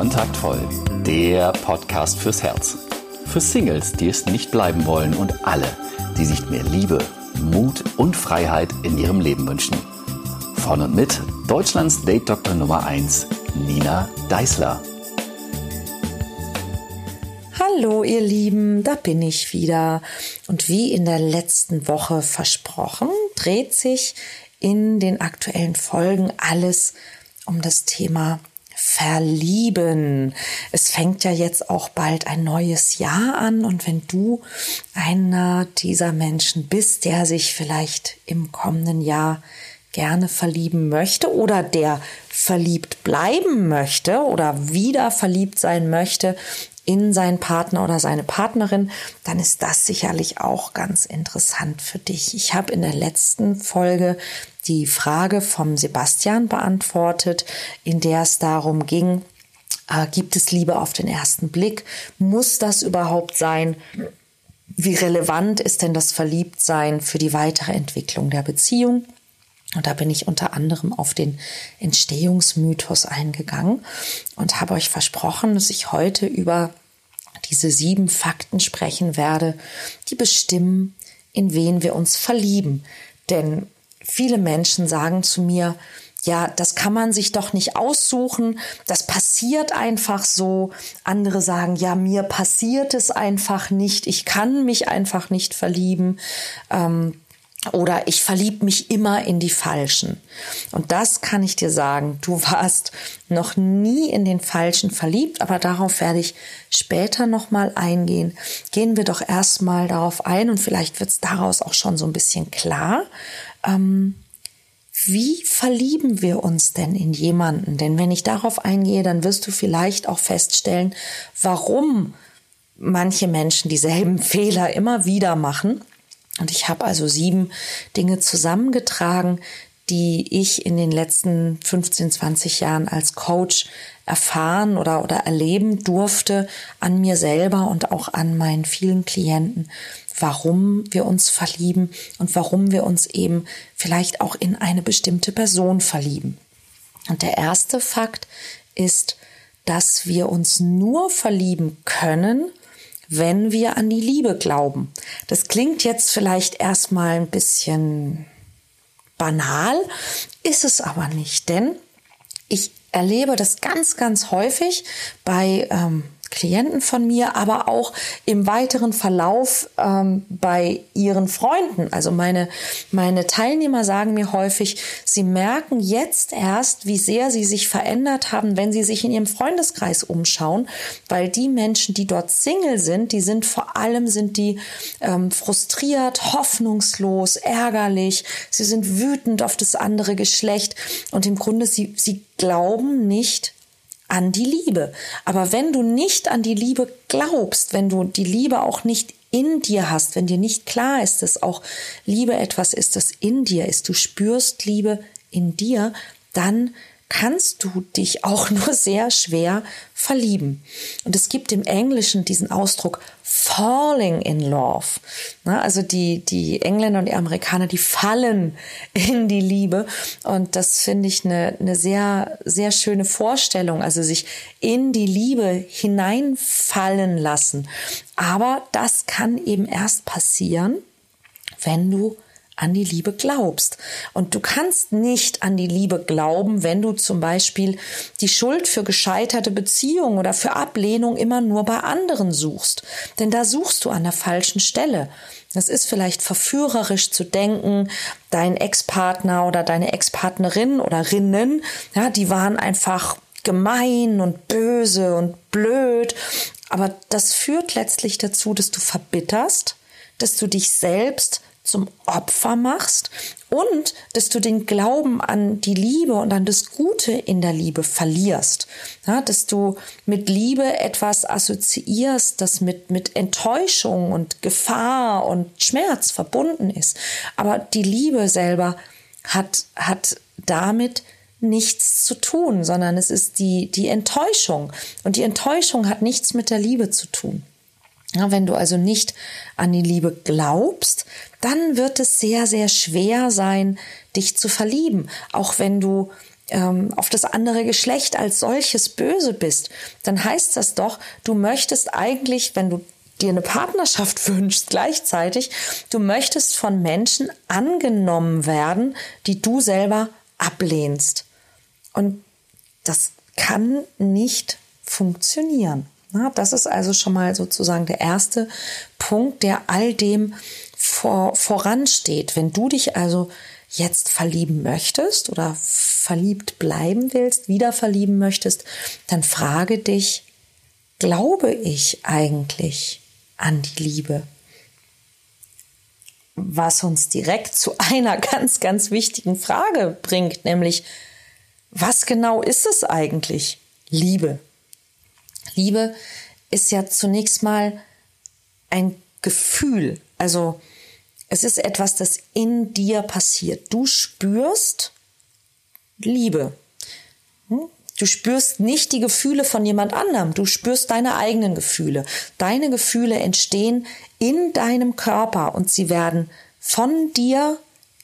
Kontaktvoll, der Podcast fürs Herz. Für Singles, die es nicht bleiben wollen und alle, die sich mehr Liebe, Mut und Freiheit in ihrem Leben wünschen. Von und mit Deutschlands Date-Doktor Nummer 1, Nina Deißler. Hallo ihr Lieben, da bin ich wieder. Und wie in der letzten Woche versprochen, dreht sich in den aktuellen Folgen alles um das Thema Verlieben. Es fängt ja jetzt auch bald ein neues Jahr an und wenn du einer dieser Menschen bist, der sich vielleicht im kommenden Jahr gerne verlieben möchte oder der verliebt bleiben möchte oder wieder verliebt sein möchte in seinen Partner oder seine Partnerin, dann ist das sicherlich auch ganz interessant für dich. Ich habe in der letzten Folge die Frage vom Sebastian beantwortet, in der es darum ging, äh, gibt es Liebe auf den ersten Blick? Muss das überhaupt sein? Wie relevant ist denn das Verliebtsein für die weitere Entwicklung der Beziehung? Und da bin ich unter anderem auf den Entstehungsmythos eingegangen und habe euch versprochen, dass ich heute über diese sieben Fakten sprechen werde, die bestimmen, in wen wir uns verlieben. Denn viele Menschen sagen zu mir, ja, das kann man sich doch nicht aussuchen, das passiert einfach so. Andere sagen, ja, mir passiert es einfach nicht, ich kann mich einfach nicht verlieben. Ähm, oder ich verlieb mich immer in die Falschen. Und das kann ich dir sagen. Du warst noch nie in den Falschen verliebt, aber darauf werde ich später nochmal eingehen. Gehen wir doch erstmal darauf ein und vielleicht wird es daraus auch schon so ein bisschen klar. Ähm, wie verlieben wir uns denn in jemanden? Denn wenn ich darauf eingehe, dann wirst du vielleicht auch feststellen, warum manche Menschen dieselben Fehler immer wieder machen und ich habe also sieben Dinge zusammengetragen, die ich in den letzten 15, 20 Jahren als Coach erfahren oder, oder erleben durfte an mir selber und auch an meinen vielen Klienten, warum wir uns verlieben und warum wir uns eben vielleicht auch in eine bestimmte Person verlieben. Und der erste Fakt ist, dass wir uns nur verlieben können, wenn wir an die Liebe glauben. Das klingt jetzt vielleicht erstmal ein bisschen banal, ist es aber nicht, denn ich erlebe das ganz, ganz häufig bei ähm, Klienten von mir, aber auch im weiteren Verlauf ähm, bei ihren Freunden. Also meine, meine Teilnehmer sagen mir häufig, sie merken jetzt erst, wie sehr sie sich verändert haben, wenn sie sich in ihrem Freundeskreis umschauen, weil die Menschen, die dort Single sind, die sind vor allem sind die ähm, frustriert, hoffnungslos, ärgerlich, sie sind wütend auf das andere Geschlecht und im Grunde sie, sie glauben nicht an die Liebe. Aber wenn du nicht an die Liebe glaubst, wenn du die Liebe auch nicht in dir hast, wenn dir nicht klar ist, dass auch Liebe etwas ist, das in dir ist, du spürst Liebe in dir, dann kannst du dich auch nur sehr schwer verlieben. Und es gibt im Englischen diesen Ausdruck falling in love. also die, die Engländer und die Amerikaner, die fallen in die Liebe. Und das finde ich eine, eine sehr, sehr schöne Vorstellung. Also sich in die Liebe hineinfallen lassen. Aber das kann eben erst passieren, wenn du an die Liebe glaubst. Und du kannst nicht an die Liebe glauben, wenn du zum Beispiel die Schuld für gescheiterte Beziehungen oder für Ablehnung immer nur bei anderen suchst. Denn da suchst du an der falschen Stelle. Es ist vielleicht verführerisch zu denken, dein Ex-Partner oder deine Ex-Partnerin oder Rinnen, ja, die waren einfach gemein und böse und blöd. Aber das führt letztlich dazu, dass du verbitterst, dass du dich selbst zum Opfer machst und dass du den Glauben an die Liebe und an das Gute in der Liebe verlierst. Ja, dass du mit Liebe etwas assoziierst, das mit, mit Enttäuschung und Gefahr und Schmerz verbunden ist. Aber die Liebe selber hat, hat damit nichts zu tun, sondern es ist die, die Enttäuschung. Und die Enttäuschung hat nichts mit der Liebe zu tun. Wenn du also nicht an die Liebe glaubst, dann wird es sehr, sehr schwer sein, dich zu verlieben. Auch wenn du ähm, auf das andere Geschlecht als solches böse bist, dann heißt das doch, du möchtest eigentlich, wenn du dir eine Partnerschaft wünschst gleichzeitig, du möchtest von Menschen angenommen werden, die du selber ablehnst. Und das kann nicht funktionieren. Na, das ist also schon mal sozusagen der erste Punkt, der all dem vor, voransteht. Wenn du dich also jetzt verlieben möchtest oder verliebt bleiben willst, wieder verlieben möchtest, dann frage dich, glaube ich eigentlich an die Liebe? Was uns direkt zu einer ganz, ganz wichtigen Frage bringt, nämlich, was genau ist es eigentlich? Liebe. Liebe ist ja zunächst mal ein Gefühl. Also es ist etwas, das in dir passiert. Du spürst Liebe. Hm? Du spürst nicht die Gefühle von jemand anderem, du spürst deine eigenen Gefühle. Deine Gefühle entstehen in deinem Körper und sie werden von dir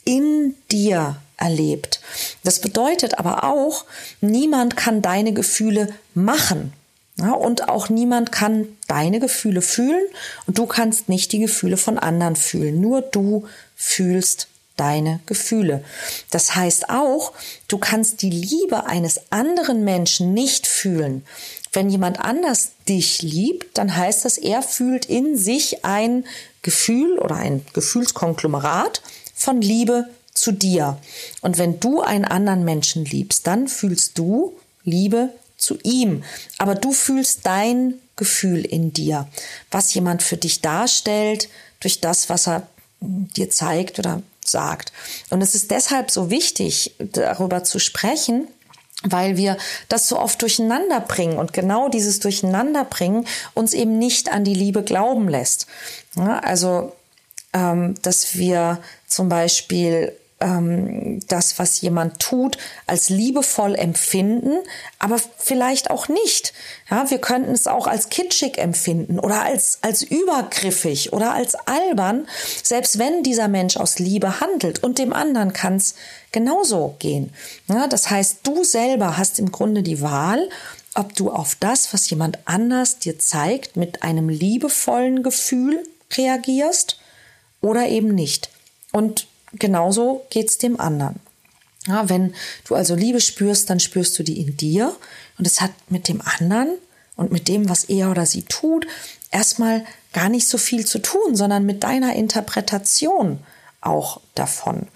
in dir erlebt. Das bedeutet aber auch, niemand kann deine Gefühle machen. Ja, und auch niemand kann deine Gefühle fühlen und du kannst nicht die Gefühle von anderen fühlen. Nur du fühlst deine Gefühle. Das heißt auch, du kannst die Liebe eines anderen Menschen nicht fühlen. Wenn jemand anders dich liebt, dann heißt das, er fühlt in sich ein Gefühl oder ein Gefühlskonglomerat von Liebe zu dir. Und wenn du einen anderen Menschen liebst, dann fühlst du Liebe zu ihm. Aber du fühlst dein Gefühl in dir, was jemand für dich darstellt, durch das, was er dir zeigt oder sagt. Und es ist deshalb so wichtig, darüber zu sprechen, weil wir das so oft durcheinander bringen und genau dieses Durcheinanderbringen uns eben nicht an die Liebe glauben lässt. Ja, also, ähm, dass wir zum Beispiel ähm, das, was jemand tut, als liebevoll empfinden, aber vielleicht auch nicht. Ja, wir könnten es auch als kitschig empfinden oder als, als übergriffig oder als albern, selbst wenn dieser Mensch aus Liebe handelt und dem anderen kann es genauso gehen. Ja, das heißt, du selber hast im Grunde die Wahl, ob du auf das, was jemand anders dir zeigt, mit einem liebevollen Gefühl reagierst oder eben nicht. Und genauso geht's dem anderen. Ja, wenn du also Liebe spürst, dann spürst du die in dir und es hat mit dem anderen und mit dem, was er oder sie tut, erstmal gar nicht so viel zu tun, sondern mit deiner Interpretation auch davon.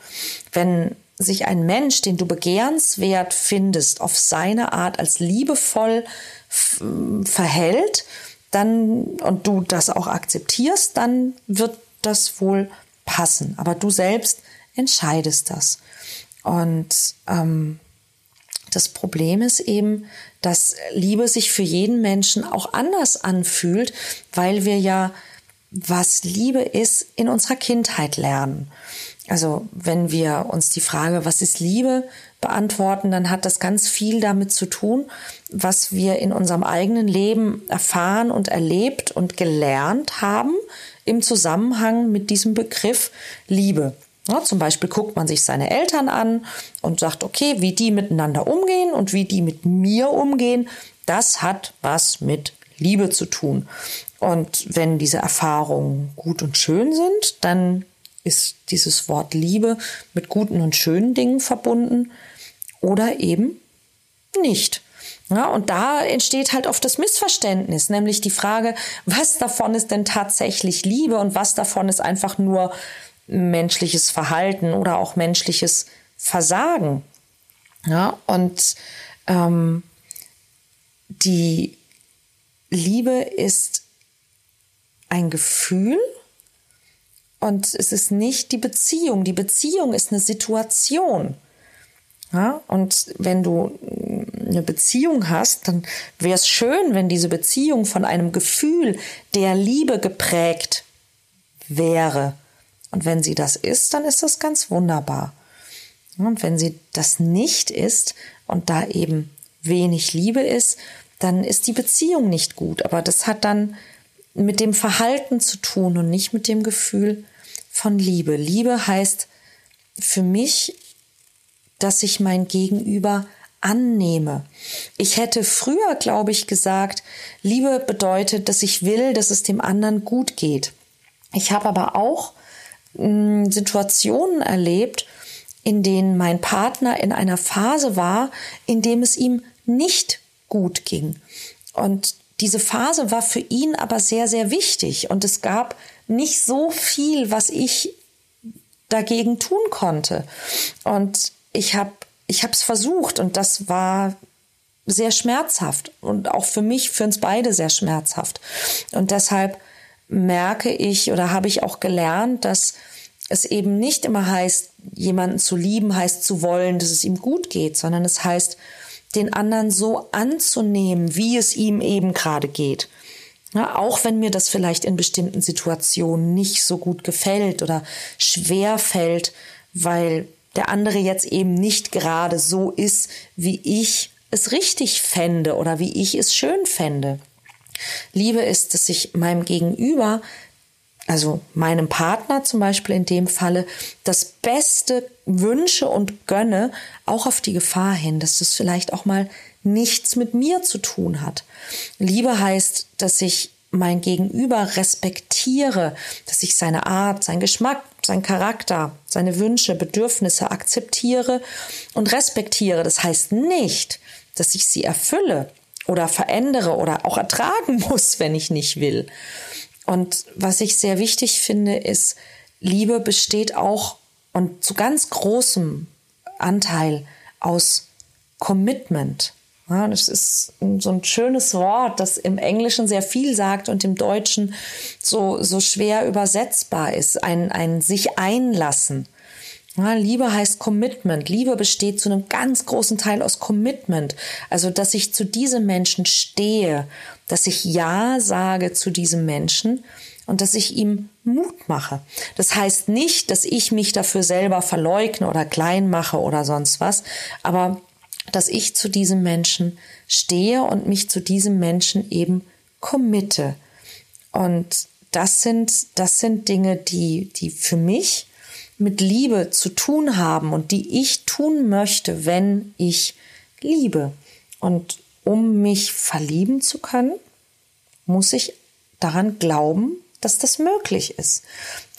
Wenn sich ein Mensch, den du begehrenswert findest, auf seine Art als liebevoll verhält, dann und du das auch akzeptierst, dann wird das wohl passen. Aber du selbst entscheidest das. Und ähm, das Problem ist eben, dass Liebe sich für jeden Menschen auch anders anfühlt, weil wir ja, was Liebe ist, in unserer Kindheit lernen. Also wenn wir uns die Frage, was ist Liebe, beantworten, dann hat das ganz viel damit zu tun, was wir in unserem eigenen Leben erfahren und erlebt und gelernt haben im Zusammenhang mit diesem Begriff Liebe. Ja, zum Beispiel guckt man sich seine Eltern an und sagt, okay, wie die miteinander umgehen und wie die mit mir umgehen, das hat was mit Liebe zu tun. Und wenn diese Erfahrungen gut und schön sind, dann ist dieses Wort Liebe mit guten und schönen Dingen verbunden oder eben nicht. Ja, und da entsteht halt oft das Missverständnis, nämlich die Frage, was davon ist denn tatsächlich Liebe und was davon ist einfach nur menschliches Verhalten oder auch menschliches Versagen. Ja, und ähm, die Liebe ist ein Gefühl und es ist nicht die Beziehung. Die Beziehung ist eine Situation. Ja, und wenn du eine Beziehung hast, dann wäre es schön, wenn diese Beziehung von einem Gefühl der Liebe geprägt wäre. Und wenn sie das ist, dann ist das ganz wunderbar. Und wenn sie das nicht ist und da eben wenig Liebe ist, dann ist die Beziehung nicht gut. Aber das hat dann mit dem Verhalten zu tun und nicht mit dem Gefühl von Liebe. Liebe heißt für mich dass ich mein Gegenüber annehme. Ich hätte früher, glaube ich, gesagt, Liebe bedeutet, dass ich will, dass es dem anderen gut geht. Ich habe aber auch Situationen erlebt, in denen mein Partner in einer Phase war, in dem es ihm nicht gut ging. Und diese Phase war für ihn aber sehr, sehr wichtig. Und es gab nicht so viel, was ich dagegen tun konnte. Und ich habe ich habe es versucht und das war sehr schmerzhaft und auch für mich, für uns beide sehr schmerzhaft. Und deshalb merke ich oder habe ich auch gelernt, dass es eben nicht immer heißt, jemanden zu lieben, heißt zu wollen, dass es ihm gut geht, sondern es heißt, den anderen so anzunehmen, wie es ihm eben gerade geht. Ja, auch wenn mir das vielleicht in bestimmten Situationen nicht so gut gefällt oder schwer fällt, weil der andere jetzt eben nicht gerade so ist, wie ich es richtig fände oder wie ich es schön fände. Liebe ist, dass ich meinem Gegenüber, also meinem Partner zum Beispiel in dem Falle, das Beste wünsche und gönne, auch auf die Gefahr hin, dass das vielleicht auch mal nichts mit mir zu tun hat. Liebe heißt, dass ich mein Gegenüber respektiere, dass ich seine Art, sein Geschmack, sein Charakter, seine Wünsche, Bedürfnisse akzeptiere und respektiere. Das heißt nicht, dass ich sie erfülle oder verändere oder auch ertragen muss, wenn ich nicht will. Und was ich sehr wichtig finde, ist, Liebe besteht auch und zu ganz großem Anteil aus Commitment. Ja, das ist so ein schönes Wort, das im Englischen sehr viel sagt und im Deutschen so, so schwer übersetzbar ist. Ein, ein sich einlassen. Ja, Liebe heißt Commitment. Liebe besteht zu einem ganz großen Teil aus Commitment. Also, dass ich zu diesem Menschen stehe, dass ich Ja sage zu diesem Menschen und dass ich ihm Mut mache. Das heißt nicht, dass ich mich dafür selber verleugne oder klein mache oder sonst was, aber dass ich zu diesem Menschen stehe und mich zu diesem Menschen eben committe. Und das sind, das sind Dinge, die, die für mich mit Liebe zu tun haben und die ich tun möchte, wenn ich liebe. Und um mich verlieben zu können, muss ich daran glauben, dass das möglich ist.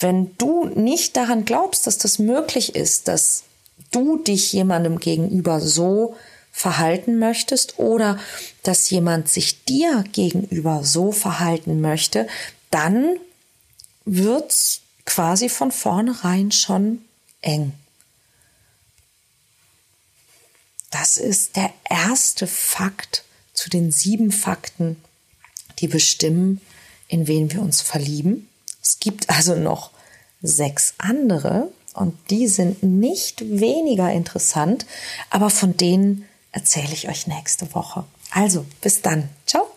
Wenn du nicht daran glaubst, dass das möglich ist, dass du dich jemandem gegenüber so verhalten möchtest oder dass jemand sich dir gegenüber so verhalten möchte, dann wird's quasi von vornherein schon eng. Das ist der erste Fakt zu den sieben Fakten, die bestimmen, in wen wir uns verlieben. Es gibt also noch sechs andere, und die sind nicht weniger interessant, aber von denen erzähle ich euch nächste Woche. Also, bis dann. Ciao.